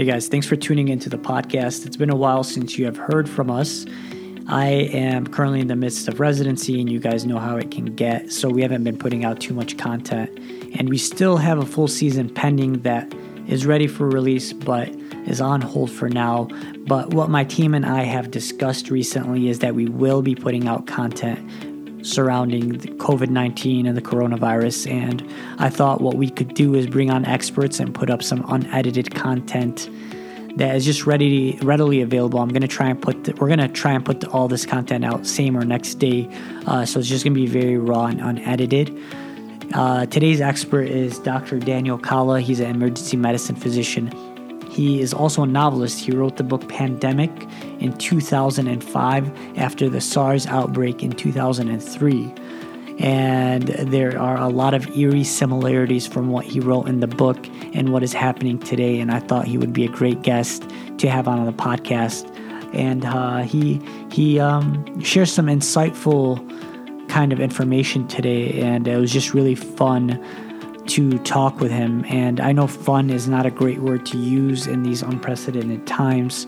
Hey guys, thanks for tuning into the podcast. It's been a while since you have heard from us. I am currently in the midst of residency, and you guys know how it can get, so we haven't been putting out too much content. And we still have a full season pending that is ready for release, but is on hold for now. But what my team and I have discussed recently is that we will be putting out content surrounding COVID 19 and the coronavirus. And I thought what we could do is bring on experts and put up some unedited content that is just ready readily available. I'm gonna try and put the, we're gonna try and put the, all this content out same or next day, uh, so it's just gonna be very raw and unedited. Uh, today's expert is Dr. Daniel Kalla. He's an emergency medicine physician. He is also a novelist. He wrote the book Pandemic in 2005 after the SARS outbreak in 2003. And there are a lot of eerie similarities from what he wrote in the book and what is happening today. And I thought he would be a great guest to have on the podcast. And uh, he he um, shares some insightful kind of information today, and it was just really fun to talk with him. And I know fun is not a great word to use in these unprecedented times,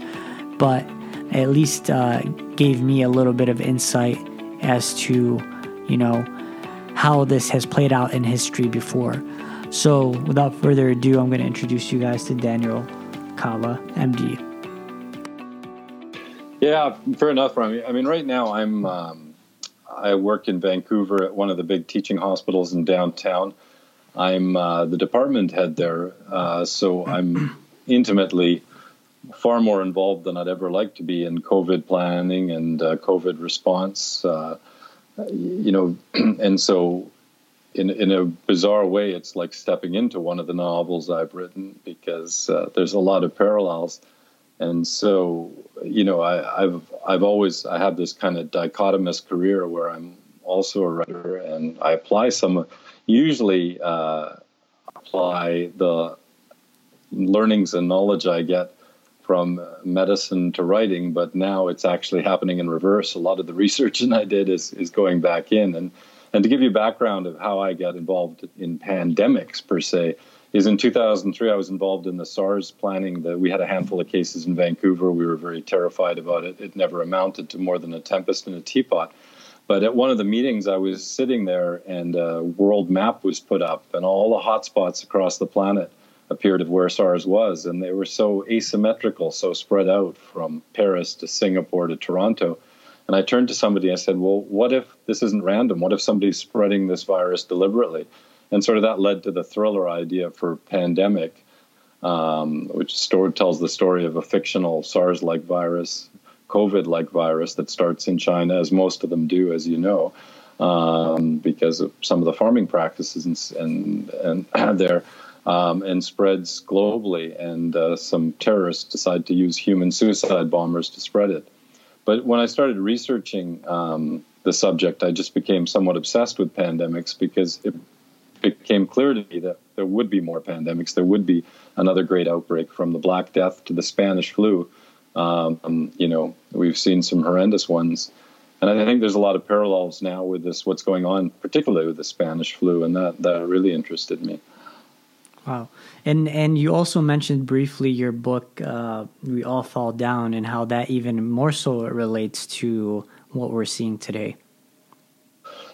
but at least uh, gave me a little bit of insight as to, you know, how this has played out in history before. So, without further ado, I'm going to introduce you guys to Daniel Kalla, MD. Yeah, fair enough, Rami. I mean, right now I'm um, I work in Vancouver at one of the big teaching hospitals in downtown. I'm uh, the department head there, uh, so I'm intimately far more involved than I'd ever like to be in COVID planning and uh, COVID response. Uh, you know, and so in in a bizarre way, it's like stepping into one of the novels I've written because uh, there's a lot of parallels. And so, you know, I, have I've always I have this kind of dichotomous career where I'm also a writer and I apply some, usually uh, apply the learnings and knowledge I get from uh, medicine to writing, but now it's actually happening in reverse. A lot of the research that I did is is going back in, and and to give you background of how I got involved in pandemics per se is in 2003 I was involved in the SARS planning. That we had a handful of cases in Vancouver. We were very terrified about it. It never amounted to more than a tempest in a teapot. But at one of the meetings, I was sitting there, and a world map was put up, and all the hotspots across the planet appeared of where SARS was, and they were so asymmetrical, so spread out from Paris to Singapore to Toronto. And I turned to somebody. I said, "Well, what if this isn't random? What if somebody's spreading this virus deliberately?" And sort of that led to the thriller idea for pandemic, um, which tells the story of a fictional SARS-like virus, COVID-like virus that starts in China, as most of them do, as you know, um, because of some of the farming practices and and, and there um, and spreads globally. And uh, some terrorists decide to use human suicide bombers to spread it. But when I started researching um, the subject, I just became somewhat obsessed with pandemics because it became clear to me that there would be more pandemics. There would be another great outbreak from the Black Death to the Spanish flu. Um, you know, we've seen some horrendous ones. And I think there's a lot of parallels now with this, what's going on, particularly with the Spanish flu, and that, that really interested me. Wow, and and you also mentioned briefly your book, uh, "We All Fall Down," and how that even more so relates to what we're seeing today.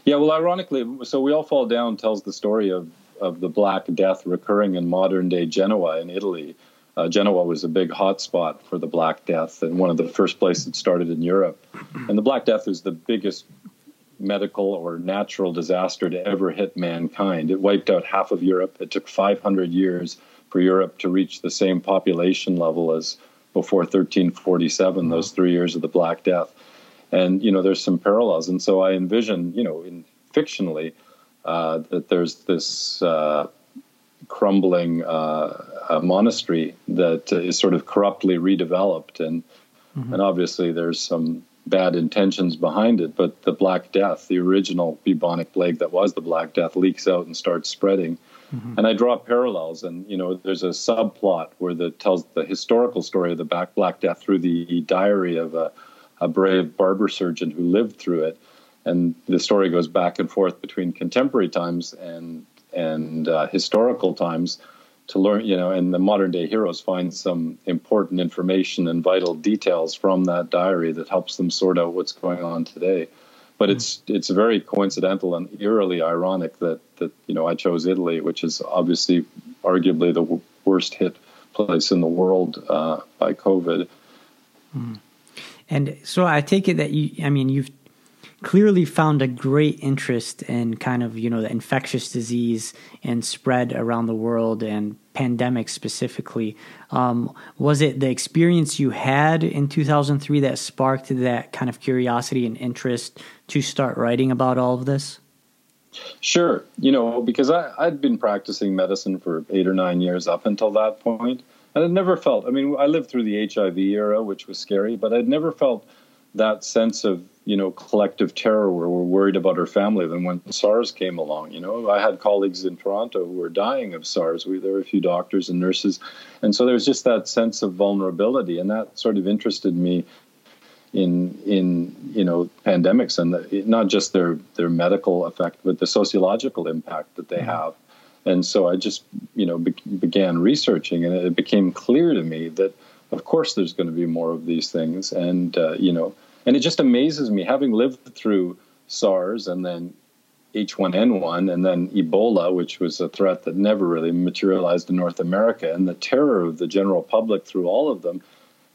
Yeah, well, ironically, so "We All Fall Down" tells the story of of the Black Death recurring in modern day Genoa in Italy. Uh, Genoa was a big hotspot for the Black Death and one of the first places it started in Europe. And the Black Death is the biggest medical or natural disaster to ever hit mankind. It wiped out half of Europe. It took 500 years for Europe to reach the same population level as before 1347, mm-hmm. those three years of the Black Death. And, you know, there's some parallels. And so I envision, you know, in fictionally, uh, that there's this uh, crumbling uh, monastery that is sort of corruptly redeveloped. And, mm-hmm. and obviously there's some bad intentions behind it, but the Black Death, the original bubonic plague that was the Black Death, leaks out and starts spreading. Mm-hmm. And I draw parallels, and you know, there's a subplot where that tells the historical story of the Black Black Death through the diary of a, a brave barber surgeon who lived through it, and the story goes back and forth between contemporary times and and uh, historical times to learn, you know, and the modern day heroes find some important information and vital details from that diary that helps them sort out what's going on today. But it's it's very coincidental and eerily ironic that that you know I chose Italy, which is obviously arguably the worst hit place in the world uh, by COVID. Mm. And so I take it that you, I mean, you've clearly found a great interest in kind of you know the infectious disease and spread around the world and pandemic specifically. Um, was it the experience you had in 2003 that sparked that kind of curiosity and interest to start writing about all of this? Sure. You know because I, i'd been practicing medicine for eight or nine years up until that point and i'd never felt i mean i lived through the hiv era which was scary but i'd never felt that sense of you know collective terror where we're worried about our family than when SARS came along. You know, I had colleagues in Toronto who were dying of SARS. We, there were a few doctors and nurses, and so there was just that sense of vulnerability, and that sort of interested me in in you know pandemics and the, not just their their medical effect, but the sociological impact that they mm-hmm. have. And so I just you know be, began researching, and it became clear to me that of course there's going to be more of these things, and uh, you know and it just amazes me, having lived through SARS and then H1N1 and then Ebola, which was a threat that never really materialized in North America, and the terror of the general public through all of them.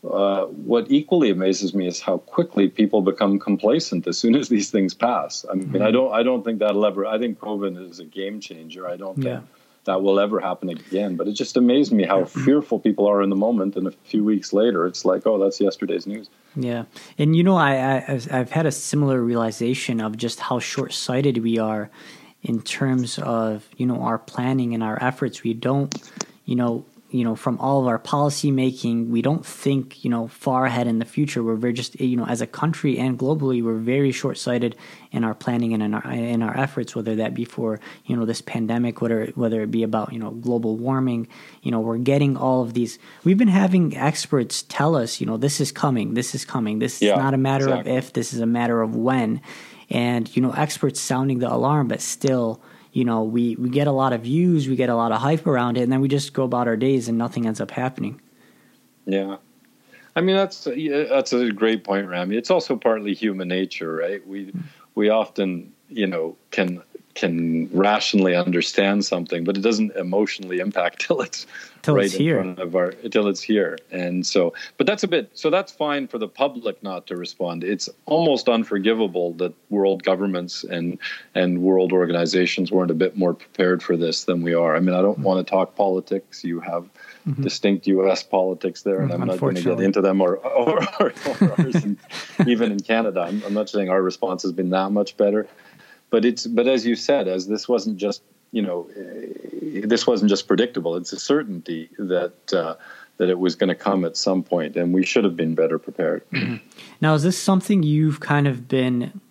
Uh, what equally amazes me is how quickly people become complacent as soon as these things pass. I mean, mm-hmm. I don't, I don't think that'll ever. I think COVID is a game changer. I don't yeah. think that will ever happen again. But it just amazed me how fearful people are in the moment, and a few weeks later, it's like, oh, that's yesterday's news. Yeah, and you know, I, I I've had a similar realization of just how short sighted we are in terms of you know our planning and our efforts. We don't, you know, you know from all of our policy making we don't think you know far ahead in the future. We're very just you know as a country and globally we're very short-sighted in our planning and in our in our efforts whether that be for you know this pandemic whether whether it be about you know global warming. You know we're getting all of these. We've been having experts tell us you know this is coming this is coming. This yeah, is not a matter exactly. of if this is a matter of when. And you know experts sounding the alarm but still you know, we, we get a lot of views, we get a lot of hype around it, and then we just go about our days and nothing ends up happening. Yeah. I mean, that's, that's a great point, Rami. It's also partly human nature, right? We, we often, you know, can can rationally understand something, but it doesn't emotionally impact till it's till right it's in here. front of our till it's here. And so, but that's a bit so that's fine for the public not to respond. It's almost unforgivable that world governments and and world organizations weren't a bit more prepared for this than we are. I mean, I don't mm-hmm. want to talk politics. You have mm-hmm. distinct U.S. politics there, and I'm not going to get into them or or, or, or ours. even in Canada, I'm, I'm not saying our response has been that much better but it's but as you said, as this wasn't just you know this wasn't just predictable. It's a certainty that. Uh, that it was going to come at some point, and we should have been better prepared. now, is this something you've kind of been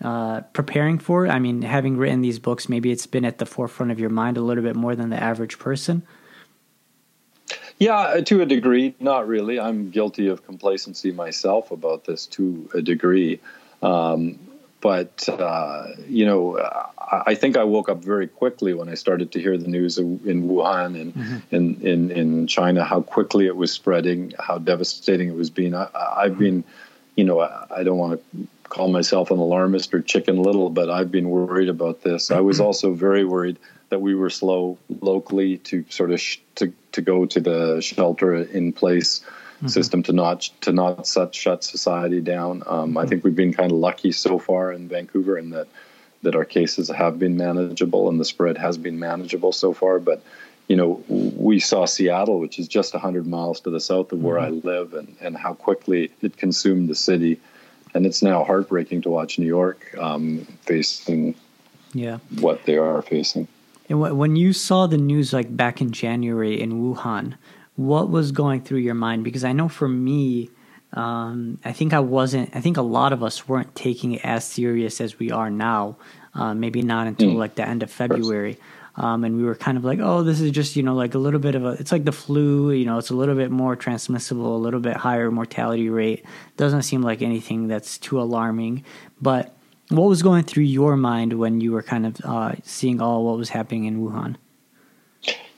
uh, preparing for? I mean, having written these books, maybe it's been at the forefront of your mind a little bit more than the average person. Yeah, to a degree, not really. I'm guilty of complacency myself about this to a degree. Um, but uh, you know, I think I woke up very quickly when I started to hear the news in Wuhan and mm-hmm. in, in, in China how quickly it was spreading, how devastating it was being. I, have mm-hmm. been, you know, I, I don't want to call myself an alarmist or chicken little, but I've been worried about this. I was mm-hmm. also very worried that we were slow locally to sort of sh- to to go to the shelter in place mm-hmm. system to not to not shut shut society down. Um, mm-hmm. I think we've been kind of lucky so far in Vancouver in that that our cases have been manageable and the spread has been manageable so far. But you know, we saw Seattle, which is just 100 miles to the south of where mm-hmm. I live, and, and how quickly it consumed the city. And it's now heartbreaking to watch New York um, facing yeah. what they are facing. And when you saw the news like back in January in Wuhan, what was going through your mind? Because I know for me, um, I think I wasn't. I think a lot of us weren't taking it as serious as we are now. Uh, maybe not until mm. like the end of February. Um, and we were kind of like, oh, this is just you know like a little bit of a. It's like the flu. You know, it's a little bit more transmissible, a little bit higher mortality rate. Doesn't seem like anything that's too alarming. But what was going through your mind when you were kind of uh, seeing all what was happening in Wuhan?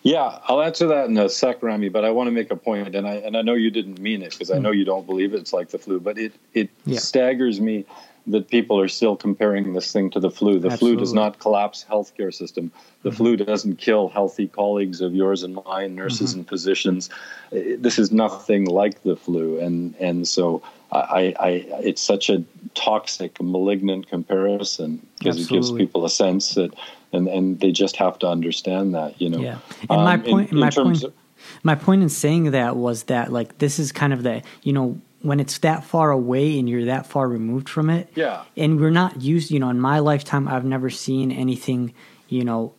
Yeah, I'll answer that in a sec, Rami. But I want to make a point, and I and I know you didn't mean it because I mm. know you don't believe it. it's like the flu. But it it yeah. staggers me that people are still comparing this thing to the flu. The Absolutely. flu does not collapse healthcare system. The mm-hmm. flu doesn't kill healthy colleagues of yours and mine, nurses mm-hmm. and physicians. This is nothing like the flu, and and so I, I it's such a toxic, malignant comparison because it gives people a sense that, and and they just have to understand that, you know. Yeah, and my um, point, in, in my point, of, my point in saying that was that like this is kind of the you know when it's that far away and you're that far removed from it. Yeah. And we're not used, you know, in my lifetime, I've never seen anything, you know,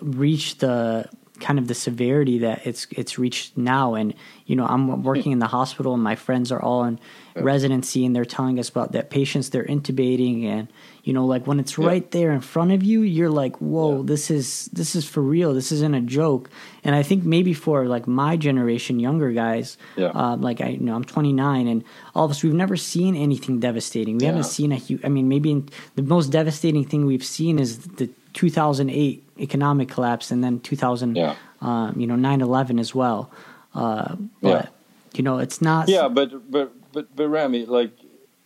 reach the kind of the severity that it's it's reached now. And you know, I'm working in the hospital, and my friends are all in yeah. residency, and they're telling us about that patients they're intubating, and you know, like when it's yeah. right there in front of you, you're like, whoa, yeah. this is this is for real. This isn't a joke. And I think maybe for like my generation, younger guys, uh, like I you know I'm 29, and all of us we've never seen anything devastating. We haven't seen a huge. I mean, maybe in, the most devastating thing we've seen is the 2008 economic collapse and then 2000 yeah. um, you know 9-11 as well uh, but you know it's not yeah but but but but rami like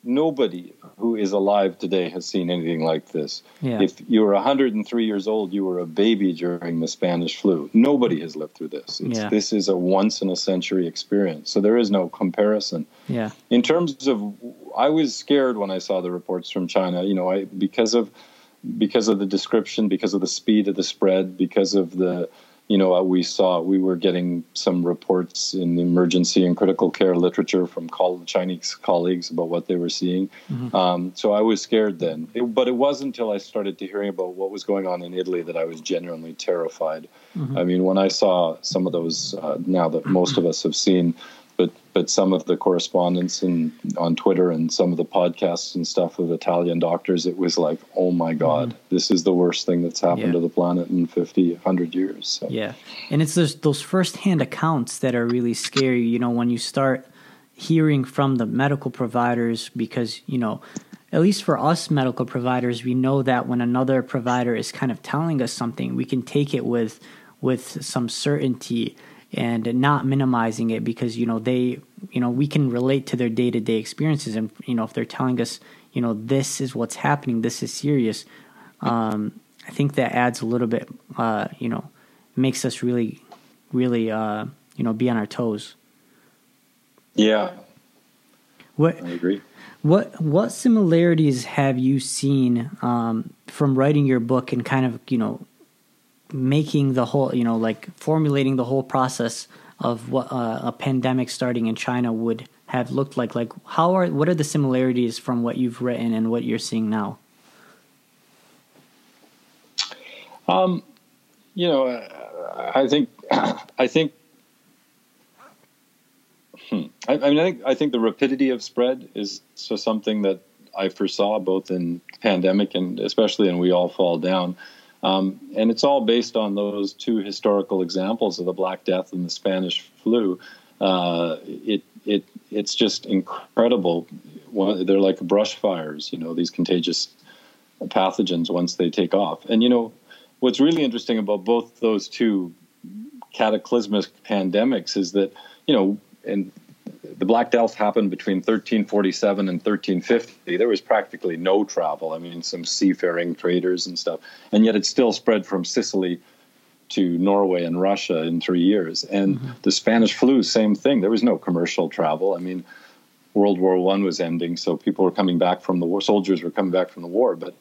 nobody who is alive today has seen anything like this. Yeah. if you were 103 years old you were a baby during the spanish flu. Nobody has lived through this. Yeah. this is a once in a century experience. So there is no comparison. Yeah. In terms of i was scared when i saw the reports from china you know i because of because of the description, because of the speed of the spread, because of the, you know, we saw we were getting some reports in the emergency and critical care literature from Chinese colleagues about what they were seeing. Mm-hmm. Um, so I was scared then, it, but it wasn't until I started to hearing about what was going on in Italy that I was genuinely terrified. Mm-hmm. I mean, when I saw some of those, uh, now that most of us have seen but some of the correspondence and on Twitter and some of the podcasts and stuff with Italian doctors, it was like, oh my God, mm this is the worst thing that's happened yeah. to the planet in 50, 100 years. So. Yeah. And it's those, those firsthand accounts that are really scary, you know, when you start hearing from the medical providers, because, you know, at least for us medical providers, we know that when another provider is kind of telling us something, we can take it with with some certainty and not minimizing it because you know they you know we can relate to their day-to-day experiences and you know if they're telling us you know this is what's happening this is serious um, i think that adds a little bit uh, you know makes us really really uh, you know be on our toes. Yeah. What i agree. what what similarities have you seen um, from writing your book and kind of you know making the whole, you know, like formulating the whole process of what uh, a pandemic starting in China would have looked like. Like, how are what are the similarities from what you've written and what you're seeing now? Um, you know, I think I think. Hmm, I, I mean, I think I think the rapidity of spread is so something that I foresaw both in pandemic and especially in We All Fall Down. Um, and it's all based on those two historical examples of the Black Death and the Spanish flu. Uh, it it it's just incredible. They're like brush fires, you know, these contagious pathogens once they take off. And you know, what's really interesting about both those two cataclysmic pandemics is that you know, and the Black Death happened between 1347 and 1350. There was practically no travel. I mean, some seafaring traders and stuff, and yet it still spread from Sicily to Norway and Russia in three years. And mm-hmm. the Spanish flu, same thing. There was no commercial travel. I mean, World War One was ending, so people were coming back from the war. Soldiers were coming back from the war, but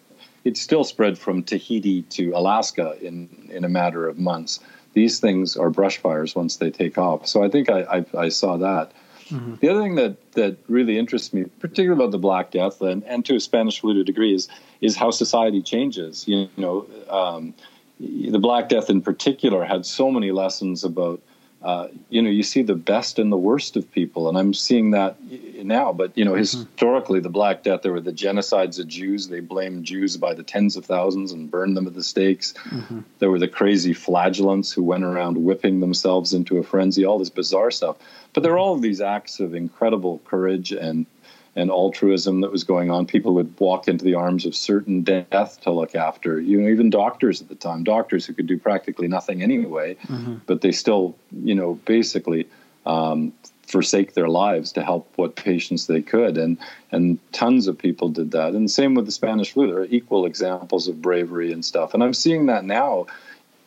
it still spread from Tahiti to Alaska in in a matter of months. These things are brush fires once they take off. So I think I, I, I saw that. Mm-hmm. The other thing that, that really interests me, particularly about the Black Death and, and to a Spanish flu to a degree, is, is how society changes. You know, um, the Black Death in particular had so many lessons about uh, you know, you see the best and the worst of people, and I'm seeing that now. But you know, mm-hmm. historically, the Black Death, there were the genocides of Jews. They blamed Jews by the tens of thousands and burned them at the stakes. Mm-hmm. There were the crazy flagellants who went around whipping themselves into a frenzy. All this bizarre stuff. But there are all of these acts of incredible courage and and altruism that was going on. People would walk into the arms of certain death to look after. You know, even doctors at the time, doctors who could do practically nothing anyway, mm-hmm. but they still, you know, basically um, forsake their lives to help what patients they could, and and tons of people did that. And same with the Spanish flu. There are equal examples of bravery and stuff. And I'm seeing that now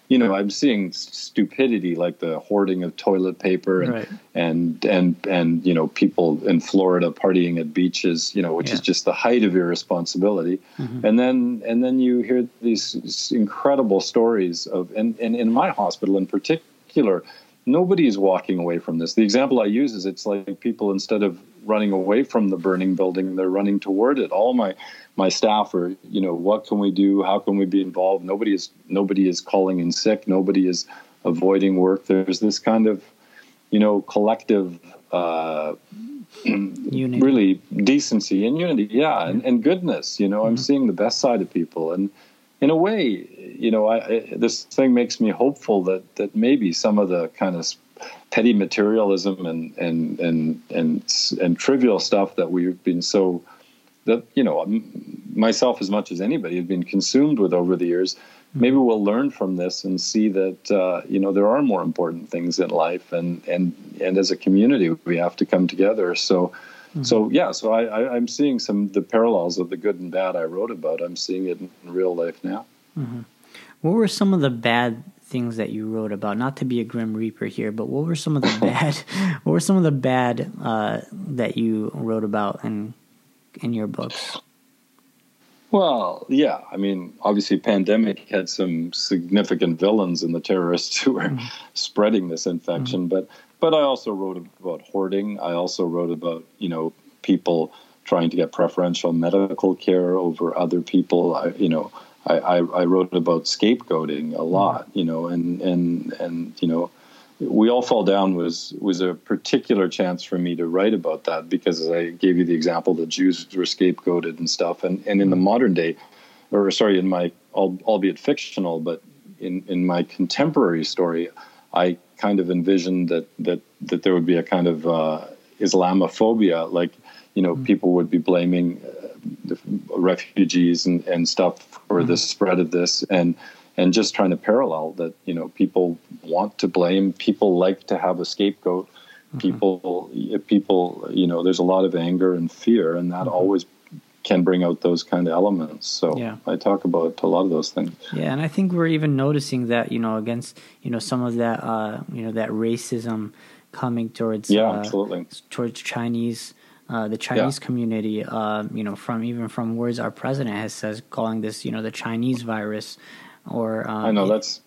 you know, I'm seeing stupidity like the hoarding of toilet paper and right. and and and you know people in Florida partying at beaches, you know, which yeah. is just the height of irresponsibility. Mm-hmm. And then and then you hear these incredible stories of and, and in my hospital in particular, nobody is walking away from this. The example I use is it's like people instead of running away from the burning building, they're running toward it. All my my staff are, you know, what can we do? How can we be involved? Nobody is nobody is calling in sick. Nobody is avoiding work. There's this kind of, you know, collective uh, really decency and unity. Yeah, and, and goodness. You know, mm-hmm. I'm seeing the best side of people, and in a way, you know, I, I, this thing makes me hopeful that that maybe some of the kind of petty materialism and and and and and trivial stuff that we've been so that you know myself as much as anybody have been consumed with over the years. Maybe we'll learn from this and see that uh, you know there are more important things in life and and and as a community we have to come together. So mm-hmm. so yeah so I, I am seeing some the parallels of the good and bad I wrote about. I'm seeing it in real life now. Mm-hmm. what were some of the bad things that you wrote about? Not to be a grim reaper here but what were some of the bad what were some of the bad uh, that you wrote about in in your books well, yeah. I mean, obviously, pandemic had some significant villains in the terrorists who were mm-hmm. spreading this infection. Mm-hmm. But but I also wrote about hoarding. I also wrote about you know people trying to get preferential medical care over other people. I, you know, I, I, I wrote about scapegoating a lot. Mm-hmm. You know, and and and you know we all fall down was was a particular chance for me to write about that because as I gave you the example that Jews were scapegoated and stuff, and and in the modern day, or sorry, in my albeit fictional, but in in my contemporary story, I kind of envisioned that that that there would be a kind of uh, Islamophobia, like you know, mm-hmm. people would be blaming uh, refugees and and stuff for mm-hmm. the spread of this and and just trying to parallel that you know people want to blame people like to have a scapegoat mm-hmm. people people you know there's a lot of anger and fear and that mm-hmm. always can bring out those kind of elements so yeah. i talk about a lot of those things yeah and i think we're even noticing that you know against you know some of that uh you know that racism coming towards yeah uh, absolutely towards chinese uh, the Chinese yeah. community, uh, you know, from even from words our president has says, calling this, you know, the Chinese virus, or um, I know that's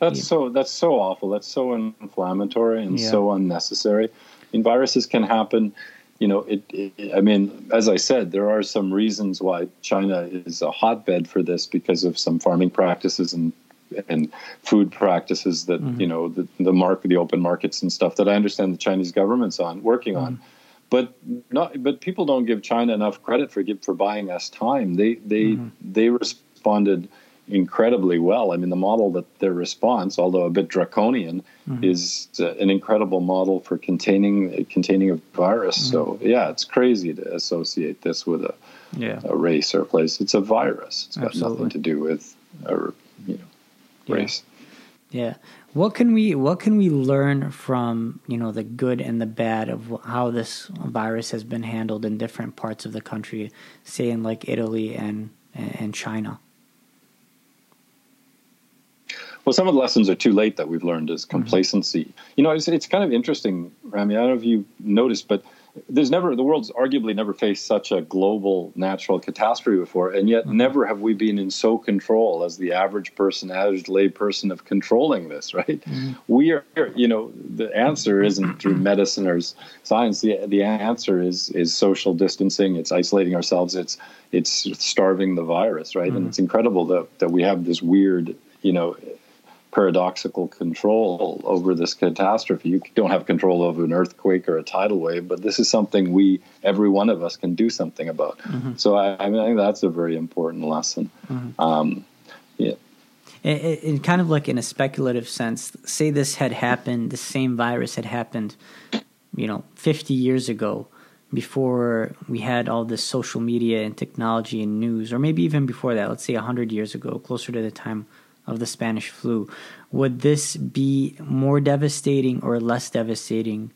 that's yeah. so that's so awful. That's so inflammatory and yeah. so unnecessary. I mean, viruses can happen. You know, it, it, I mean, as I said, there are some reasons why China is a hotbed for this because of some farming practices and and food practices that mm-hmm. you know the, the market, the open markets and stuff that I understand the Chinese government's on working mm-hmm. on. But not, but people don't give China enough credit for for buying us time. They they mm-hmm. they responded incredibly well. I mean, the model that their response, although a bit draconian, mm-hmm. is uh, an incredible model for containing containing a virus. Mm-hmm. So yeah, it's crazy to associate this with a yeah. a race or a place. It's a virus. It's got Absolutely. nothing to do with a you know race. Yeah. yeah. What can we what can we learn from you know the good and the bad of how this virus has been handled in different parts of the country, say in like Italy and and China? Well, some of the lessons are too late that we've learned is mm-hmm. complacency. Mm-hmm. You know, it's, it's kind of interesting, Rami. I don't know if you noticed, but there's never the world's arguably never faced such a global natural catastrophe before, and yet mm-hmm. never have we been in so control as the average person, average lay person of controlling this. Right? Mm-hmm. We are, you know, the answer isn't through medicine or science. The the answer is is social distancing. It's isolating ourselves. It's it's starving the virus. Right? Mm-hmm. And it's incredible that that we have this weird, you know paradoxical control over this catastrophe. You don't have control over an earthquake or a tidal wave, but this is something we, every one of us, can do something about. Mm-hmm. So I, I, mean, I think that's a very important lesson. Mm-hmm. Um, yeah. In, kind of like in a speculative sense, say this had happened, the same virus had happened, you know, 50 years ago before we had all this social media and technology and news, or maybe even before that, let's say 100 years ago, closer to the time of the Spanish flu, would this be more devastating or less devastating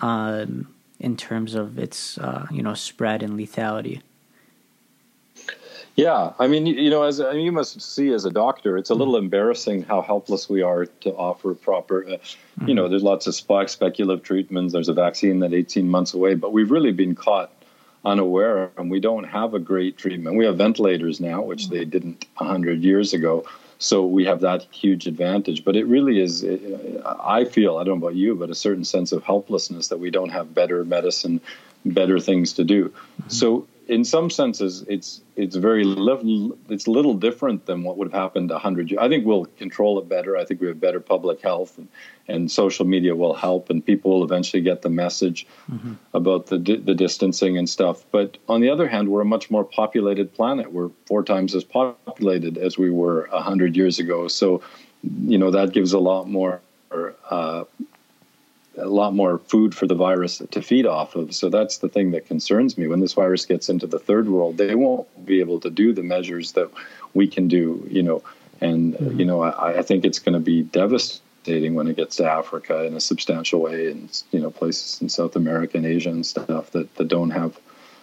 um, in terms of its uh, you know spread and lethality? Yeah, I mean, you know, as I mean, you must see as a doctor, it's a little mm-hmm. embarrassing how helpless we are to offer proper. Uh, mm-hmm. You know, there's lots of speculative treatments. There's a vaccine that 18 months away, but we've really been caught unaware, and we don't have a great treatment. We have ventilators now, which mm-hmm. they didn't 100 years ago. So we have that huge advantage. But it really is, I feel, I don't know about you, but a certain sense of helplessness that we don't have better medicine, better things to do. Mm-hmm. So in some senses, it's it's very little, it's little different than what would have happened a hundred years. I think we'll control it better. I think we have better public health, and, and social media will help, and people will eventually get the message mm-hmm. about the the distancing and stuff. But on the other hand, we're a much more populated planet. We're four times as populated as we were a hundred years ago. So, you know, that gives a lot more. Uh, a lot more food for the virus to feed off of. So that's the thing that concerns me. When this virus gets into the third world, they won't be able to do the measures that we can do, you know. And, mm-hmm. you know, I, I think it's going to be devastating when it gets to Africa in a substantial way and, you know, places in South America and Asia and stuff that, that don't have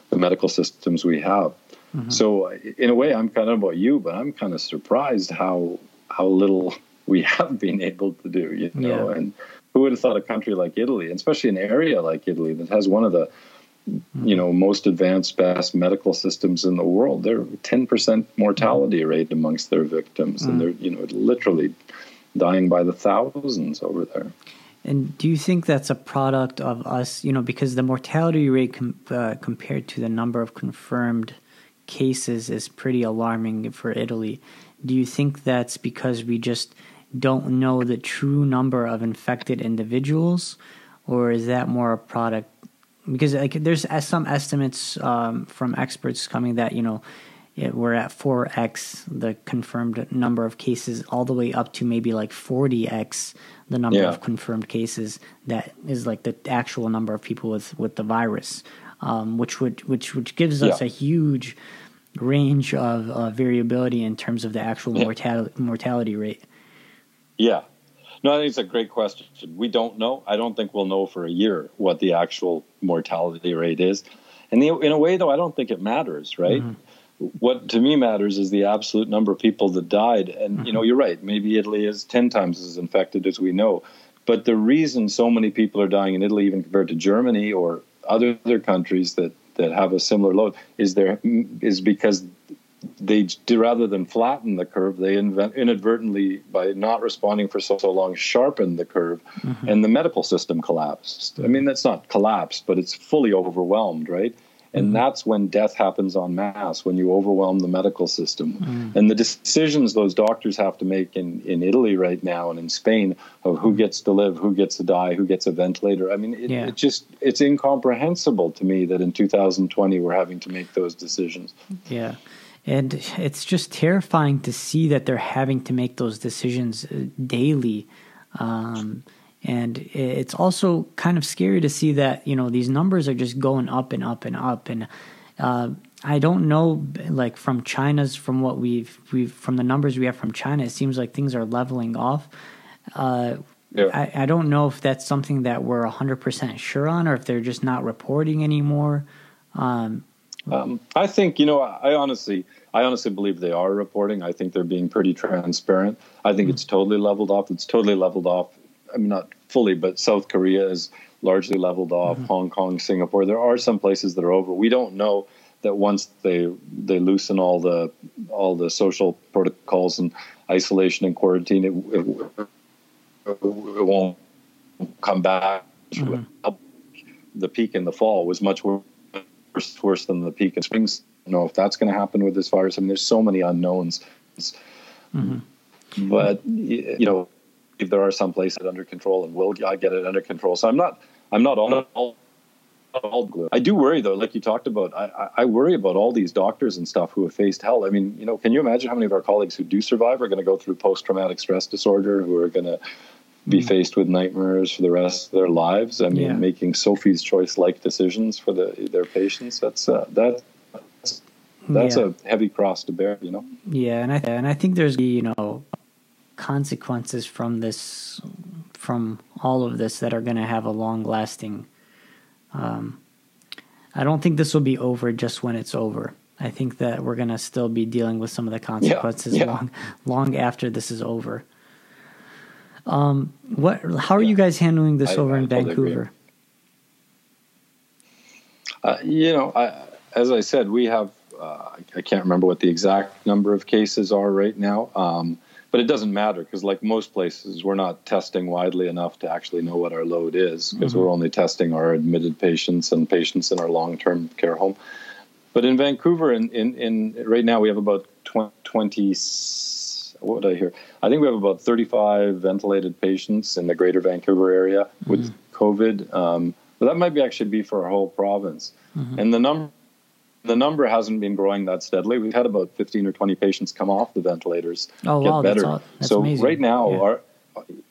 the medical systems we have. Mm-hmm. So in a way, I'm kind of about you, but I'm kind of surprised how, how little we have been able to do, you know, yeah. and who would have thought a country like Italy, especially an area like Italy that has one of the you know most advanced best medical systems in the world they're 10% mortality rate amongst their victims mm. and they're you know literally dying by the thousands over there. And do you think that's a product of us you know because the mortality rate com- uh, compared to the number of confirmed cases is pretty alarming for Italy. Do you think that's because we just don't know the true number of infected individuals, or is that more a product? Because like there's some estimates um, from experts coming that you know it, we're at 4x the confirmed number of cases, all the way up to maybe like 40x the number yeah. of confirmed cases. That is like the actual number of people with with the virus, um, which would which which gives us yeah. a huge range of uh, variability in terms of the actual yeah. mortality mortality rate. Yeah. No, I think it's a great question. We don't know. I don't think we'll know for a year what the actual mortality rate is. And in a way, though, I don't think it matters, right? Mm-hmm. What to me matters is the absolute number of people that died. And, mm-hmm. you know, mm-hmm. you're right. Maybe Italy is 10 times as infected as we know. But the reason so many people are dying in Italy, even compared to Germany or other, other countries that, that have a similar load, is there is because they rather than flatten the curve, they invent, inadvertently, by not responding for so, so long, sharpened the curve, mm-hmm. and the medical system collapsed. I mean, that's not collapsed, but it's fully overwhelmed, right? And mm-hmm. that's when death happens en masse, when you overwhelm the medical system. Mm-hmm. And the decisions those doctors have to make in, in Italy right now and in Spain of who gets to live, who gets to die, who gets a ventilator. I mean, it, yeah. it just, it's incomprehensible to me that in 2020 we're having to make those decisions. Yeah. And it's just terrifying to see that they're having to make those decisions uh, daily. Um, and it's also kind of scary to see that, you know, these numbers are just going up and up and up. And uh, I don't know, like from China's, from what we've, we've, from the numbers we have from China, it seems like things are leveling off. Uh, yeah. I, I don't know if that's something that we're 100% sure on or if they're just not reporting anymore. Um, um, I think you know. I honestly, I honestly believe they are reporting. I think they're being pretty transparent. I think mm-hmm. it's totally leveled off. It's totally leveled off. I mean, not fully, but South Korea is largely leveled off. Mm-hmm. Hong Kong, Singapore. There are some places that are over. We don't know that once they they loosen all the all the social protocols and isolation and quarantine, it, it, it won't come back. Mm-hmm. The peak in the fall was much worse worse, worse than the peak in spring. I don't know if that's going to happen with this virus. I mean, there's so many unknowns. Mm-hmm. But you know, if there are some places under control, and will I get it under control? So I'm not. I'm not all. all all glue. I do worry though, like you talked about. I, I worry about all these doctors and stuff who have faced hell. I mean, you know, can you imagine how many of our colleagues who do survive are going to go through post-traumatic stress disorder, who are going to be mm. faced with nightmares for the rest of their lives. I mean, yeah. making Sophie's choice like decisions for the, their patients. That's uh, that, that's that's yeah. a heavy cross to bear. You know. Yeah, and I and I think there's you know consequences from this from all of this that are going to have a long lasting. Um, I don't think this will be over just when it's over. I think that we're going to still be dealing with some of the consequences yeah. long long after this is over. Um, what? How are you guys handling this I, over I in totally Vancouver? Uh, you know, I, as I said, we have. Uh, I can't remember what the exact number of cases are right now, um, but it doesn't matter because, like most places, we're not testing widely enough to actually know what our load is because mm-hmm. we're only testing our admitted patients and patients in our long-term care home. But in Vancouver, in, in, in right now, we have about 20 what did I hear? I think we have about 35 ventilated patients in the greater Vancouver area with mm-hmm. COVID. Um, but that might be actually be for our whole province. Mm-hmm. And the number the number hasn't been growing that steadily. We've had about 15 or 20 patients come off the ventilators, oh, get wow, better. That's all, that's so amazing. right now, yeah. our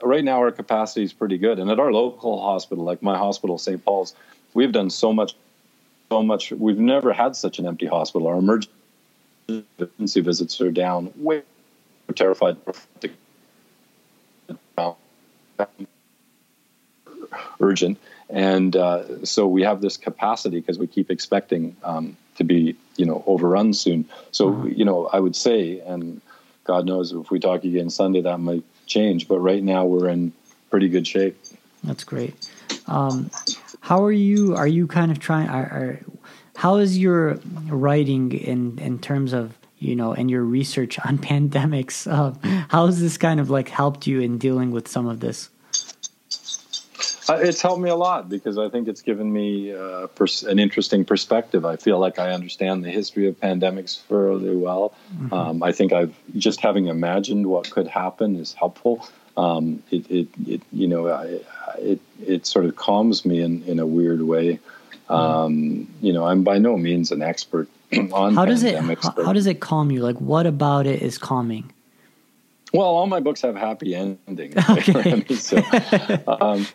right now our capacity is pretty good. And at our local hospital, like my hospital, St. Paul's, we've done so much, so much. We've never had such an empty hospital. Our emergency visits are down way terrified urgent. And uh, so we have this capacity because we keep expecting um, to be you know overrun soon. So mm-hmm. you know i would say and god knows if we talk again sunday that might change but right now we're in pretty good shape. That's great. Um, how are you are you kind of trying are, are, how is your writing in in terms of you know, and your research on pandemics. Uh, how has this kind of like helped you in dealing with some of this? Uh, it's helped me a lot because I think it's given me uh, pers- an interesting perspective. I feel like I understand the history of pandemics fairly well. Mm-hmm. Um, I think I've just having imagined what could happen is helpful. Um, it, it, it, you know, I, it, it sort of calms me in, in a weird way. Mm-hmm. Um, you know, I'm by no means an expert on how does it how, how, does it calm you like what about it is calming well all my books have happy endings okay. so, um,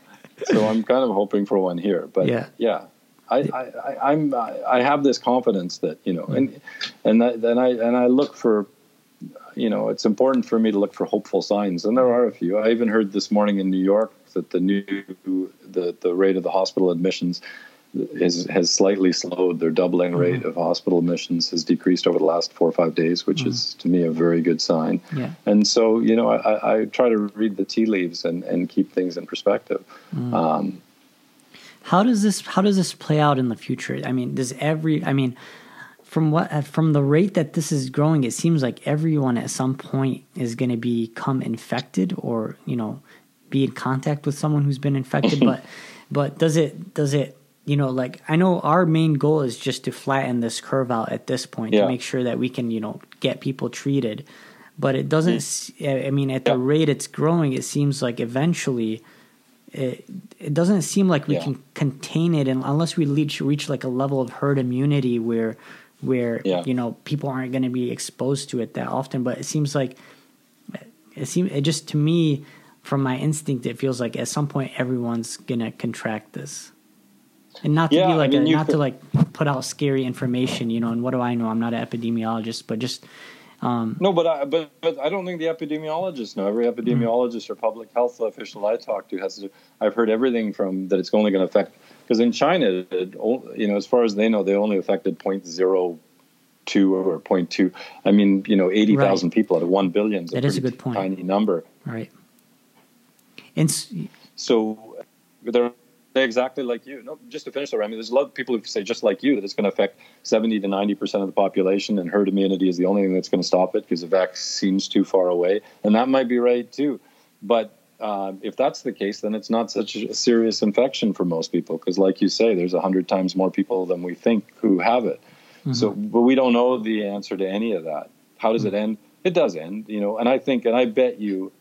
so i'm kind of hoping for one here but yeah yeah I, I, I'm I have this confidence that you know, and and then I and I look for, you know, it's important for me to look for hopeful signs, and there are a few. I even heard this morning in New York that the new the the rate of the hospital admissions is, has slightly slowed. Their doubling mm-hmm. rate of hospital admissions has decreased over the last four or five days, which mm-hmm. is to me a very good sign. Yeah. And so, you know, I, I, try to read the tea leaves and, and keep things in perspective. Mm. Um, how does this How does this play out in the future? I mean, does every I mean, from what from the rate that this is growing, it seems like everyone at some point is going to become infected, or you know, be in contact with someone who's been infected. but but does it does it you know, like I know our main goal is just to flatten this curve out at this point yeah. to make sure that we can, you know, get people treated. But it doesn't. Mm. I mean, at yeah. the rate it's growing, it seems like eventually, it it doesn't seem like we yeah. can contain it, and unless we reach reach like a level of herd immunity where where you know people aren't going to be exposed to it that often. But it seems like it seems it just to me, from my instinct, it feels like at some point everyone's going to contract this and not to yeah, be like I mean, a, not could... to like put out scary information, you know. And what do I know? I'm not an epidemiologist, but just um, no, but I, but but I don't think the epidemiologists know. Every epidemiologist mm-hmm. or public health official I talk to has. To, I've heard everything from that it's only going to affect because in China, it, you know, as far as they know, they only affected point zero two or point two. I mean, you know, eighty thousand right. people out of one billion. That is a good point. Tiny number. Right. And so there exactly like you. No, just to finish there, I mean, there's a lot of people who say just like you that it's going to affect 70 to 90 percent of the population, and herd immunity is the only thing that's going to stop it because the vaccine's too far away, and that might be right too. But uh, if that's the case, then it's not such a serious infection for most people because, like you say, there's a hundred times more people than we think who have it. Mm-hmm. So, but we don't know the answer to any of that. How does mm-hmm. it end? It does end, you know. And I think, and I bet you,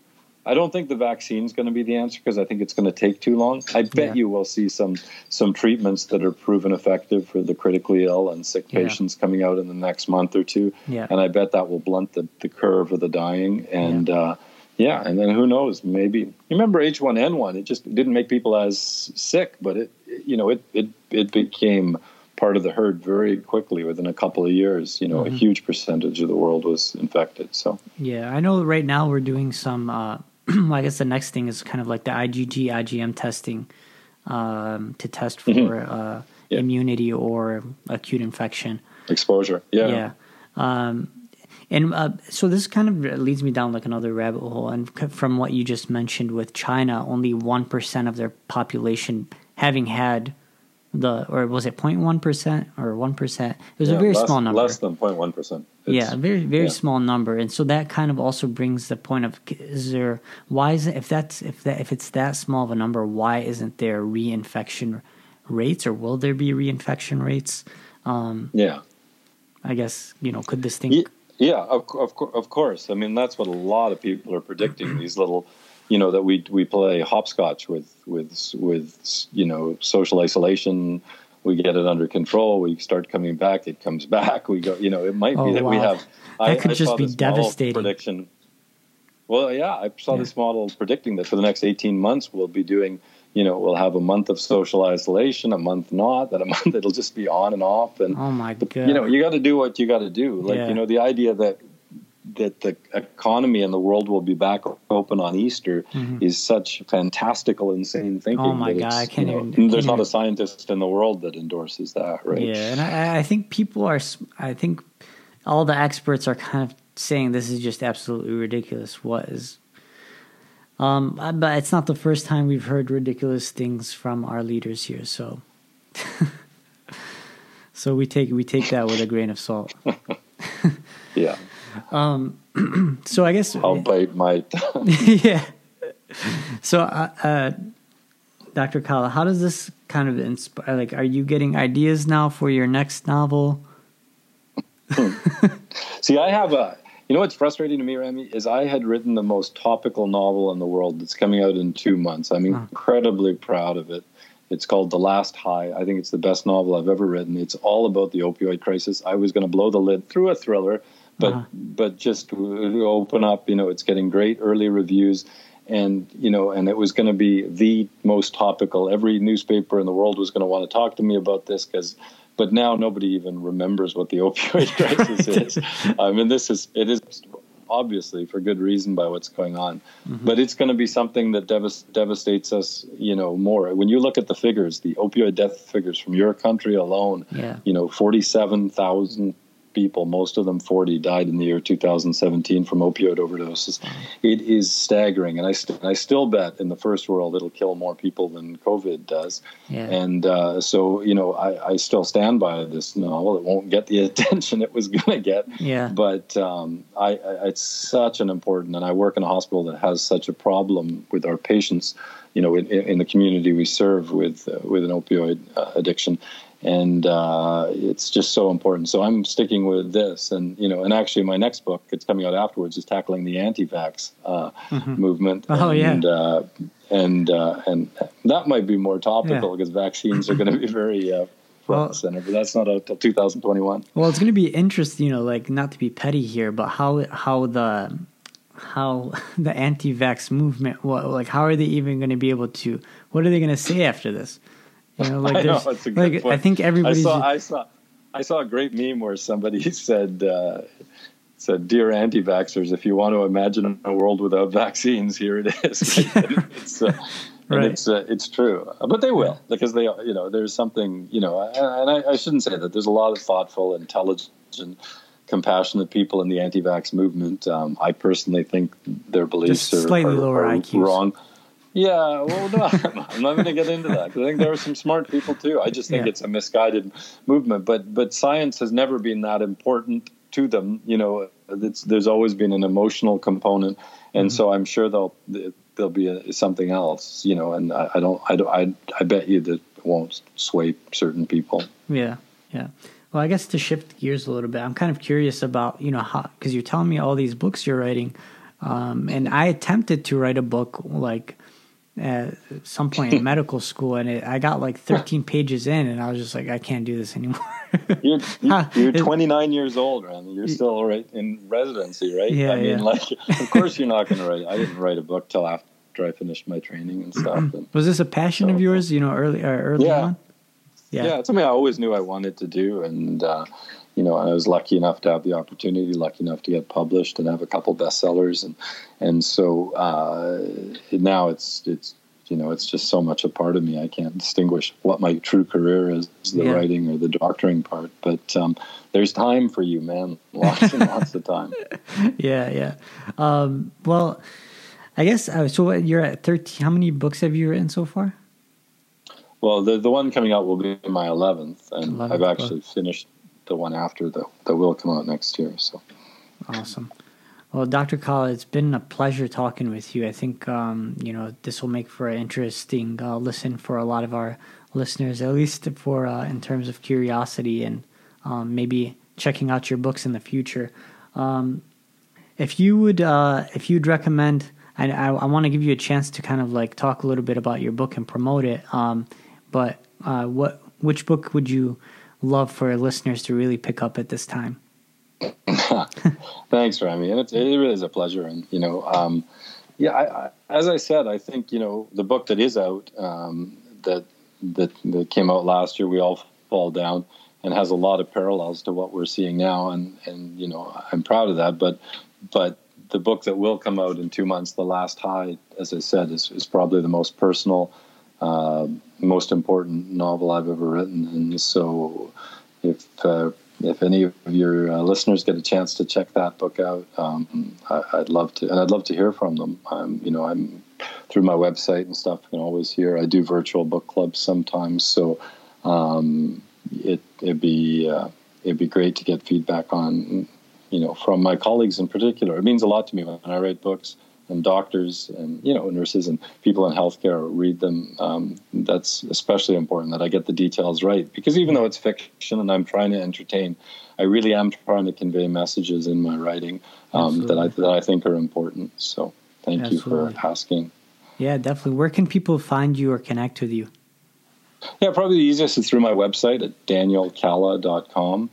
I don't think the vaccine is going to be the answer because I think it's going to take too long. I bet yeah. you will see some some treatments that are proven effective for the critically ill and sick patients yeah. coming out in the next month or two. Yeah. And I bet that will blunt the, the curve of the dying. And uh, yeah, and then who knows? Maybe you remember H1N1. It just didn't make people as sick, but it, you know, it it it became part of the herd very quickly within a couple of years. You know, mm-hmm. a huge percentage of the world was infected. So yeah, I know. Right now, we're doing some. Uh, I guess the next thing is kind of like the IgG, IgM testing um, to test for mm-hmm. uh, yeah. immunity or acute infection exposure. Yeah, yeah. Um, and uh, so this kind of leads me down like another rabbit hole. And from what you just mentioned with China, only 1% of their population having had the, or was it 0.1% or 1%? It was yeah, a very less, small number. Less than 0.1%. yeah, very, very yeah. small number. And so that kind of also brings the point of, is there, why is it, if that's, if that, if it's that small of a number, why isn't there reinfection rates or will there be reinfection rates? Um, yeah. I guess, you know, could this thing yeah, of, of, of course. I mean, that's what a lot of people are predicting. these little, you know, that we we play hopscotch with with with you know social isolation. We get it under control. We start coming back. It comes back. We go. You know, it might oh, be that wow. we have. That I, could I just be devastating. Prediction. Well, yeah, I saw yeah. this model predicting that for the next eighteen months we'll be doing you know, we'll have a month of social isolation, a month not, that a month it'll just be on and off. And oh my god, you know, you got to do what you got to do. Like yeah. you know, the idea that that the economy and the world will be back open on Easter mm-hmm. is such fantastical, insane thinking. Oh my god, I can't you know, even. There's not a scientist in the world that endorses that, right? Yeah, and I, I think people are. I think all the experts are kind of saying this is just absolutely ridiculous. What is um, uh, but it's not the first time we've heard ridiculous things from our leaders here, so so we take we take that with a grain of salt. yeah. Um. So I guess I'll bite might. yeah. So, uh, uh, Dr. Kalla, how does this kind of inspire? Like, are you getting ideas now for your next novel? See, I have a you know what's frustrating to me, Rami, is I had written the most topical novel in the world that's coming out in two months. I'm incredibly proud of it. It's called The Last High. I think it's the best novel I've ever written. It's all about the opioid crisis. I was going to blow the lid through a thriller, but uh-huh. but just open up. You know, it's getting great early reviews, and you know, and it was going to be the most topical. Every newspaper in the world was going to want to talk to me about this because but now nobody even remembers what the opioid crisis is. I mean, this is it is obviously for good reason by what's going on, mm-hmm. but it's going to be something that devast- devastates us, you know, more. When you look at the figures, the opioid death figures from your country alone, yeah. you know, forty-seven thousand people, most of them 40, died in the year 2017 from opioid overdoses. It is staggering. And I, st- I still bet in the first world it'll kill more people than COVID does. Yeah. And uh, so, you know, I, I still stand by this novel. It won't get the attention it was going to get. Yeah. But um, I, I, it's such an important, and I work in a hospital that has such a problem with our patients you know, in, in, the community we serve with uh, with an opioid uh, addiction, and uh, it's just so important. So I'm sticking with this, and you know, and actually, my next book, it's coming out afterwards, is tackling the anti-vax uh, mm-hmm. movement. Oh and, yeah, uh, and uh, and that might be more topical yeah. because vaccines are going to be very. Uh, front well, center, but that's not until 2021. Well, it's going to be interesting, you know, like not to be petty here, but how how the how the anti-vax movement, what, like how are they even going to be able to? What are they going to say after this? You know, like, I know, that's a good like point. I think everybody. I saw, I saw, I saw a great meme where somebody said, uh, said, "Dear anti-vaxxers, if you want to imagine a world without vaccines, here it is." it's, uh, right. it's uh, it's true, but they will because they, you know, there's something, you know, and I, I shouldn't say that. There's a lot of thoughtful, intelligent, compassionate people in the anti-vax movement. Um, I personally think their beliefs Just slightly are, lower are IQs. wrong. Yeah, well, no, I'm not going to get into that because I think there are some smart people too. I just think yeah. it's a misguided movement. But but science has never been that important to them. You know, there's always been an emotional component, and mm-hmm. so I'm sure they'll there'll be a, something else. You know, and I, I don't I don't I, I bet you that won't sway certain people. Yeah, yeah. Well, I guess to shift gears a little bit, I'm kind of curious about you know how because you're telling me all these books you're writing, um, and I attempted to write a book like at some point in medical school, and it, I got like 13 pages in, and I was just like, I can't do this anymore. you're you're 29 years old, Randy. You're still right in residency, right? Yeah, I mean, yeah. like, of course you're not going to write. I didn't write a book till after I finished my training and stuff. And, Was this a passion of yours? You know, early or early Yeah. on. yeah. it's something I always knew I wanted to do, and uh, you know, I was lucky enough to have the opportunity, lucky enough to get published and have a couple bestsellers, and and so uh, now it's it's you know it's just so much a part of me. I can't distinguish what my true career is, the Yeah. writing or the doctoring part. But um, there's time for you, man. Lots and lots of time. yeah, yeah. Um, well, I guess uh, so. What, you're at 13. How many books have you written so far? Well, the the one coming out will be my eleventh, and 11th I've book. actually finished the one after that that will come out next year. So. Awesome. Well, Dr. Kalla, it's been a pleasure talking with you. I think um, you know this will make for an interesting uh, listen for a lot of our listeners, at least for uh, in terms of curiosity and um, maybe checking out your books in the future. Um, if you would, uh, if you'd recommend, I, I, I want to give you a chance to kind of like talk a little bit about your book and promote it. Um, but uh, what, which book would you love for listeners to really pick up at this time? Thanks, Rami, and it's, it really is a pleasure. And you know, um, yeah, I, I, as I said, I think you know the book that is out um, that that that came out last year, we all fall down, and has a lot of parallels to what we're seeing now, and and you know, I'm proud of that. But but the book that will come out in two months, The Last High, as I said, is, is probably the most personal, uh, most important novel I've ever written, and so if uh, if any of your uh, listeners get a chance to check that book out, um, I, I'd love to, and I'd love to hear from them. I'm, you know, I'm through my website and stuff. You can always hear. I do virtual book clubs sometimes, so um, it it'd be uh, it'd be great to get feedback on, you know, from my colleagues in particular. It means a lot to me when I write books and doctors and you know nurses and people in healthcare read them. Um, that's especially important that I get the details right because even though it's fiction and I'm trying to entertain, I really am trying to convey messages in my writing um, that I that I think are important. So thank Absolutely. you for asking. Yeah, definitely. Where can people find you or connect with you? Yeah, probably the easiest is through my website at danielkalla.com,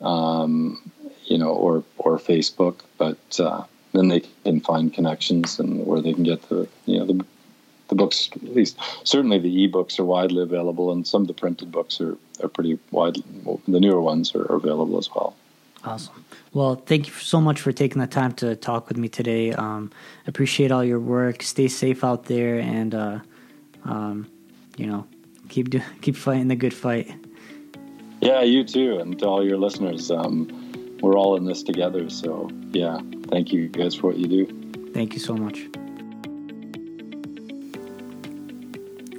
um, you know, or or Facebook. But uh, then they can find connections and where they can get the you know the the books. At least certainly the ebooks are widely available, and some of the printed books are are pretty wide. The newer ones are, are available as well. Awesome. Well, thank you so much for taking the time to talk with me today. Um, appreciate all your work. Stay safe out there, and uh, um, you know, keep do- keep fighting the good fight. Yeah, you too, and to all your listeners. Um, we're all in this together. So yeah, thank you guys for what you do. Thank you so much.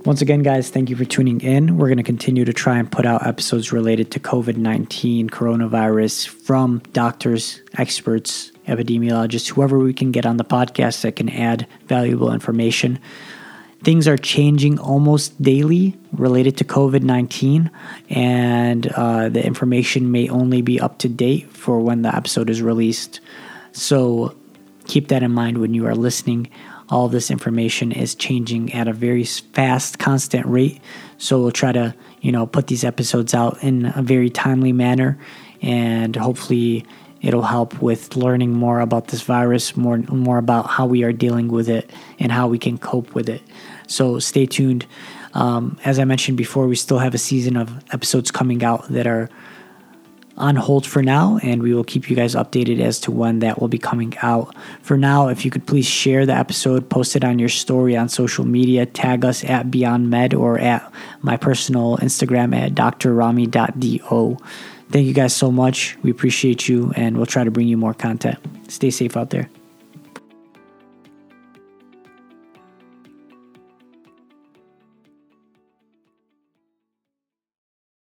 Once again, guys, thank you for tuning in. We're going to continue to try and put out episodes related to COVID 19, coronavirus from doctors, experts, epidemiologists, whoever we can get on the podcast that can add valuable information. Things are changing almost daily related to COVID 19, and uh, the information may only be up to date for when the episode is released. So keep that in mind when you are listening. All this information is changing at a very fast, constant rate. So we'll try to, you know, put these episodes out in a very timely manner, and hopefully it'll help with learning more about this virus, more more about how we are dealing with it and how we can cope with it. So stay tuned. Um, as I mentioned before, we still have a season of episodes coming out that are on hold for now, and we will keep you guys updated as to when that will be coming out. For now, if you could please share the episode, post it on your story on social media, tag us at Beyond Med or at my personal Instagram at drrami.do. Thank you guys so much. We appreciate you, and we'll try to bring you more content. Stay safe out there.